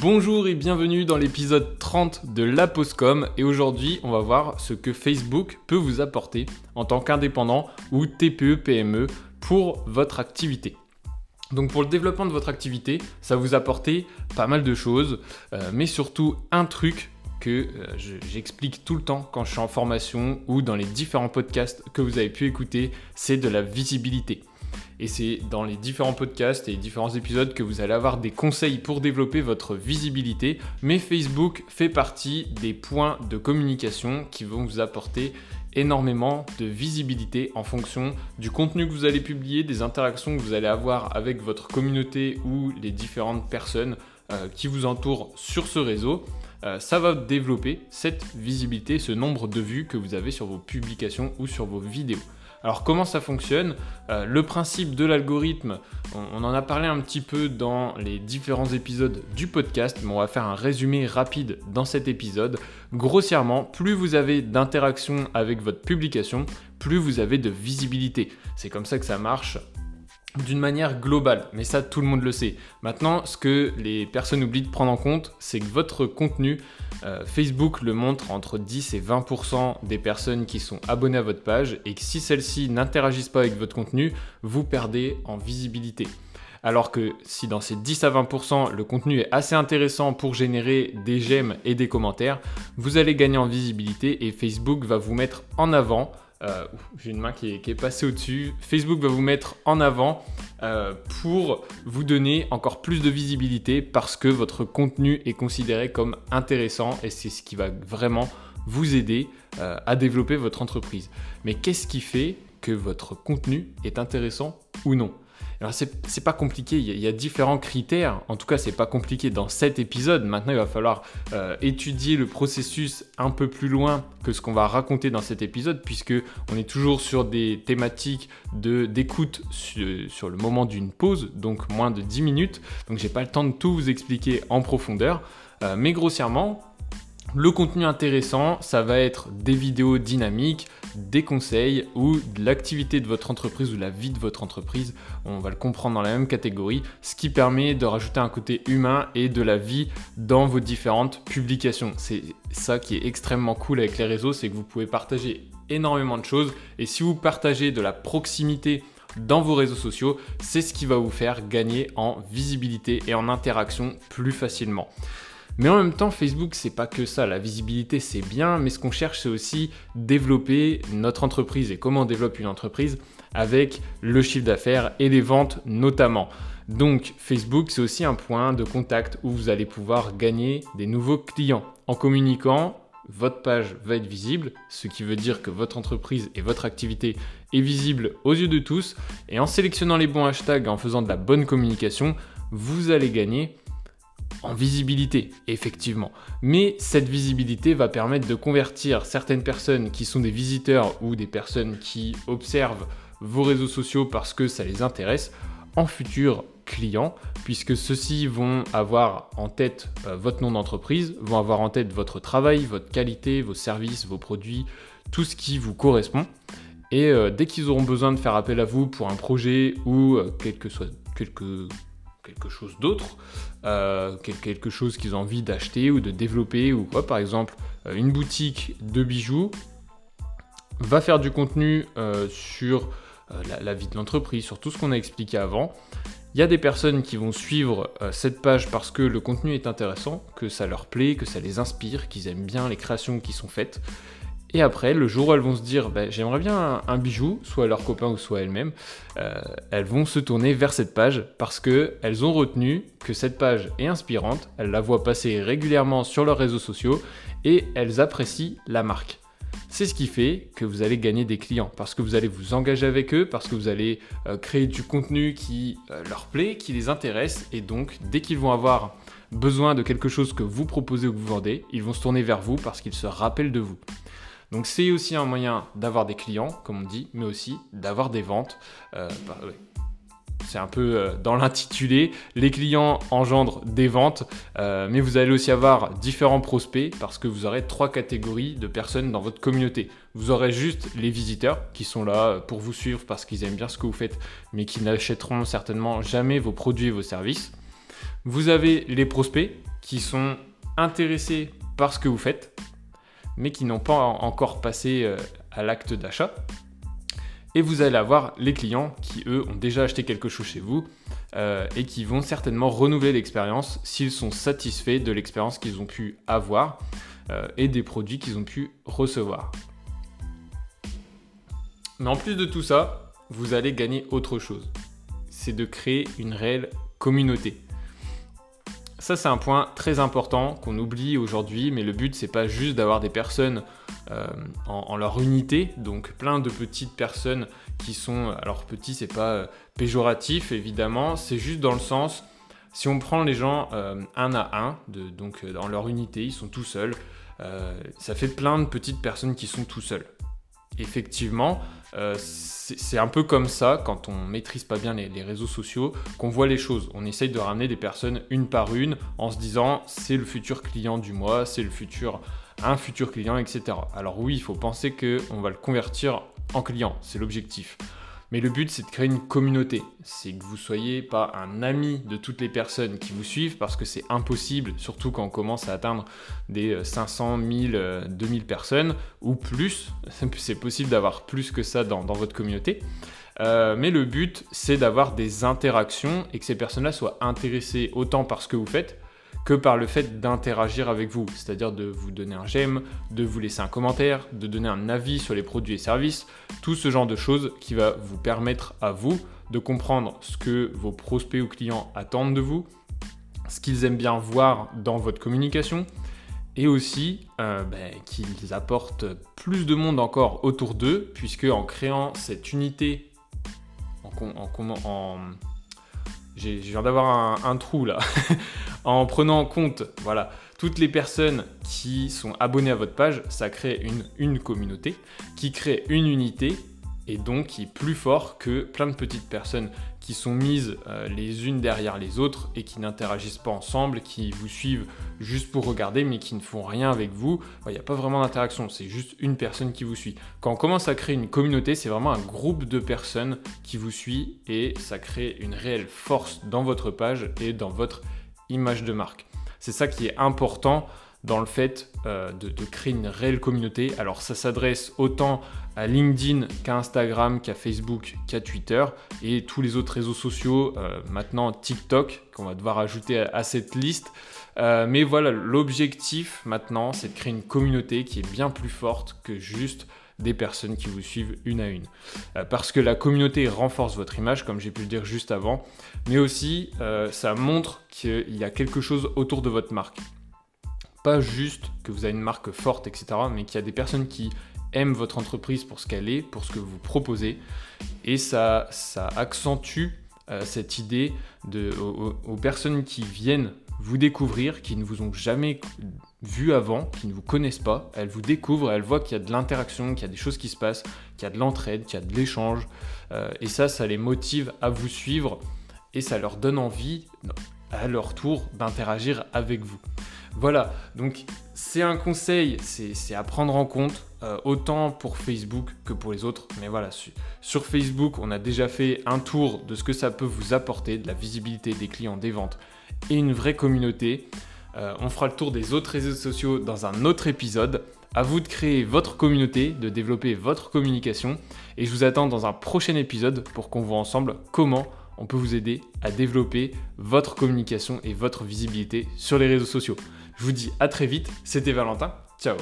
Bonjour et bienvenue dans l'épisode 30 de La Postcom et aujourd'hui on va voir ce que Facebook peut vous apporter en tant qu'indépendant ou TPE-PME pour votre activité. Donc pour le développement de votre activité, ça vous apporter pas mal de choses, euh, mais surtout un truc que euh, j'explique tout le temps quand je suis en formation ou dans les différents podcasts que vous avez pu écouter, c'est de la visibilité. Et c'est dans les différents podcasts et différents épisodes que vous allez avoir des conseils pour développer votre visibilité. Mais Facebook fait partie des points de communication qui vont vous apporter énormément de visibilité en fonction du contenu que vous allez publier, des interactions que vous allez avoir avec votre communauté ou les différentes personnes euh, qui vous entourent sur ce réseau. Euh, ça va développer cette visibilité, ce nombre de vues que vous avez sur vos publications ou sur vos vidéos. Alors comment ça fonctionne euh, Le principe de l'algorithme, on, en a parlé un petit peu dans les différents épisodes du podcast, mais on va faire un résumé rapide dans cet épisode. Grossièrement, plus vous avez d'interactions avec votre publication, plus vous avez de visibilité. C'est comme ça que ça marche d'une manière globale, mais ça tout le monde le sait. Maintenant, ce que les personnes oublient de prendre en compte, c'est que votre contenu, euh, Facebook le montre entre 10 et 20% des personnes qui sont abonnées à votre page, et que si celles-ci n'interagissent pas avec votre contenu, vous perdez en visibilité. Alors que si dans ces 10 à 20%, le contenu est assez intéressant pour générer des j'aime et des commentaires, vous allez gagner en visibilité et Facebook va vous mettre en avant euh, j'ai une main qui est, passée au-dessus. Facebook va vous mettre en avant euh, pour vous donner encore plus de visibilité parce que votre contenu est considéré comme intéressant et c'est ce qui va vraiment vous aider euh, à développer votre entreprise. Mais qu'est-ce qui fait que votre contenu est intéressant ou non? Alors c'est pas compliqué, il y, a, différents critères. En tout cas, c'est pas compliqué dans cet épisode. Maintenant, il va falloir euh, étudier le processus un peu plus loin que ce qu'on va raconter dans cet épisode, puisque on est toujours sur des thématiques de d'écoute sur, le moment d'une pause, donc moins de 10 minutes. Donc j'ai pas le temps de tout vous expliquer en profondeur. Euh, mais grossièrement, le contenu intéressant, ça va être des vidéos dynamiques, des conseils ou de l'activité de votre entreprise ou la vie de votre entreprise. On va le comprendre dans la même catégorie, ce qui permet de rajouter un côté humain et de la vie dans vos différentes publications. C'est ça qui est extrêmement cool avec les réseaux, c'est que vous pouvez partager énormément de choses et si vous partagez de la proximité dans vos réseaux sociaux, c'est ce qui va vous faire gagner en visibilité et en interaction plus facilement. Mais en même temps, Facebook, c'est pas que ça. La visibilité, c'est bien, mais ce qu'on cherche, c'est aussi développer notre entreprise. Et comment on développe une entreprise avec le chiffre d'affaires et les ventes notamment. Donc, Facebook, c'est aussi un point de contact où vous allez pouvoir gagner des nouveaux clients. En communiquant, votre page va être visible, ce qui veut dire que votre entreprise et votre activité est visible aux yeux de tous. Et en sélectionnant les bons hashtags, en faisant de la bonne communication, vous allez gagner en visibilité, effectivement. Mais cette visibilité va permettre de convertir certaines personnes qui sont des visiteurs ou des personnes qui observent vos réseaux sociaux parce que ça les intéresse en futurs clients, puisque ceux-ci vont avoir en tête euh, votre nom d'entreprise, vont avoir en tête votre travail, votre qualité, vos services, vos produits, tout ce qui vous correspond. Et euh, dès qu'ils auront besoin de faire appel à vous pour un projet ou euh, quelque, soit, quelque quelque chose d'autre, euh, quelque chose qu'ils ont envie d'acheter ou de développer ou quoi. Par exemple, euh, une boutique de bijoux va faire du contenu euh, sur la, vie de l'entreprise, sur tout ce qu'on a expliqué avant. Il y a des personnes qui vont suivre cette page parce que le contenu est intéressant, que ça leur plaît, que ça les inspire, qu'ils aiment bien les créations qui sont faites. Et après, le jour où elles vont se dire bah, j'aimerais bien un, bijou, soit leurs copains ou soit elles-mêmes, euh, elles vont se tourner vers cette page parce qu'elles ont retenu que cette page est inspirante, elles la voient passer régulièrement sur leurs réseaux sociaux et elles apprécient la marque. C'est ce qui fait que vous allez gagner des clients parce que vous allez vous engager avec eux, parce que vous allez euh, créer du contenu qui euh, leur plaît, qui les intéresse et donc dès qu'ils vont avoir besoin de quelque chose que vous proposez ou que vous vendez, ils vont se tourner vers vous parce qu'ils se rappellent de vous. Donc c'est aussi un moyen d'avoir des clients, comme on dit, mais aussi d'avoir des ventes. Euh, bah, c'est un peu euh, dans l'intitulé, les clients engendrent des ventes, euh, mais vous allez aussi avoir différents prospects parce que vous aurez trois catégories de personnes dans votre communauté. Vous aurez juste les visiteurs qui sont là pour vous suivre parce qu'ils aiment bien ce que vous faites, mais qui n'achèteront certainement jamais vos produits et vos services. Vous avez les prospects qui sont intéressés par ce que vous faites, mais qui n'ont pas encore passé euh, à l'acte d'achat. Et vous allez avoir les clients qui, eux, ont déjà acheté quelque chose chez vous euh, et qui vont certainement renouveler l'expérience s'ils sont satisfaits de l'expérience qu'ils ont pu avoir euh, et des produits qu'ils ont pu recevoir. Mais en plus de tout ça, vous allez gagner autre chose. C'est de créer une réelle communauté. Ça, c'est un point très important qu'on oublie aujourd'hui, mais le but, c'est pas juste d'avoir des personnes euh, en, leur unité, donc plein de petites personnes qui sont. Alors, petit, c'est pas euh, péjoratif, évidemment, c'est juste dans le sens. Si on prend les gens euh, un à un, donc dans leur unité, ils sont tout seuls, ça fait plein de petites personnes qui sont tout seuls. Effectivement, euh, c'est un peu comme ça, quand on maîtrise pas bien les, réseaux sociaux, qu'on voit les choses. On essaye de ramener des personnes une par une en se disant c'est le futur client du mois, c'est le futur, un futur client, etc. Alors oui, il faut penser qu'on va le convertir en client, c'est l'objectif. Mais le but, c'est de créer une communauté. C'est que vous soyez pas un ami de toutes les personnes qui vous suivent, parce que c'est impossible, surtout quand on commence à atteindre des 500, 1000, 2000 personnes ou plus. C'est possible d'avoir plus que ça dans, votre communauté. Euh, mais le but, c'est d'avoir des interactions et que ces personnes-là soient intéressées autant par ce que vous faites que par le fait d'interagir avec vous, c'est-à-dire de vous donner un j'aime, de vous laisser un commentaire, de donner un avis sur les produits et services, tout ce genre de choses qui va vous permettre à vous de comprendre ce que vos prospects ou clients attendent de vous, ce qu'ils aiment bien voir dans votre communication, et aussi euh, ben, qu'ils apportent plus de monde encore autour d'eux, puisque en créant cette unité, en, en, je viens d'avoir un, trou là. en prenant en compte voilà, toutes les personnes qui sont abonnées à votre page, ça crée une, communauté qui crée une unité et donc qui est plus fort que plein de petites personnes qui sont mises euh, les unes derrière les autres et qui n'interagissent pas ensemble, qui vous suivent juste pour regarder mais qui ne font rien avec vous. Il n'y a pas vraiment d'interaction, c'est juste une personne qui vous suit. Quand on commence à créer une communauté, c'est vraiment un groupe de personnes qui vous suit et ça crée une réelle force dans votre page et dans votre image de marque. C'est ça qui est important dans le fait euh, de, créer une réelle communauté. Alors ça s'adresse autant à LinkedIn qu'à Instagram, qu'à Facebook, qu'à Twitter et tous les autres réseaux sociaux, euh, maintenant TikTok qu'on va devoir ajouter à, cette liste. Euh, mais voilà, l'objectif maintenant, c'est de créer une communauté qui est bien plus forte que juste des personnes qui vous suivent une à une. parce que la communauté renforce votre image, comme j'ai pu le dire juste avant, mais aussi ça montre qu'il y a quelque chose autour de votre marque pas juste que vous avez une marque forte, etc., mais qu'il y a des personnes qui aiment votre entreprise pour ce qu'elle est, pour ce que vous proposez. Et ça, ça accentue euh, cette idée aux, personnes qui viennent vous découvrir, qui ne vous ont jamais vu avant, qui ne vous connaissent pas. Elles vous découvrent, elles voient qu'il y a de l'interaction, qu'il y a des choses qui se passent, qu'il y a de l'entraide, qu'il y a de l'échange. Euh, et ça, ça les motive à vous suivre et ça leur donne envie, à leur tour, d'interagir avec vous. Voilà, donc c'est un conseil, c'est à prendre en compte, euh, autant pour Facebook que pour les autres. Mais voilà, sur Facebook, on a déjà fait un tour de ce que ça peut vous apporter, de la visibilité des clients, des ventes et une vraie communauté. Euh, on fera le tour des autres réseaux sociaux dans un autre épisode. À vous de créer votre communauté, de développer votre communication. Et je vous attends dans un prochain épisode pour qu'on voit ensemble comment on peut vous aider à développer votre communication et votre visibilité sur les réseaux sociaux. Je vous dis à très vite, c'était Valentin, ciao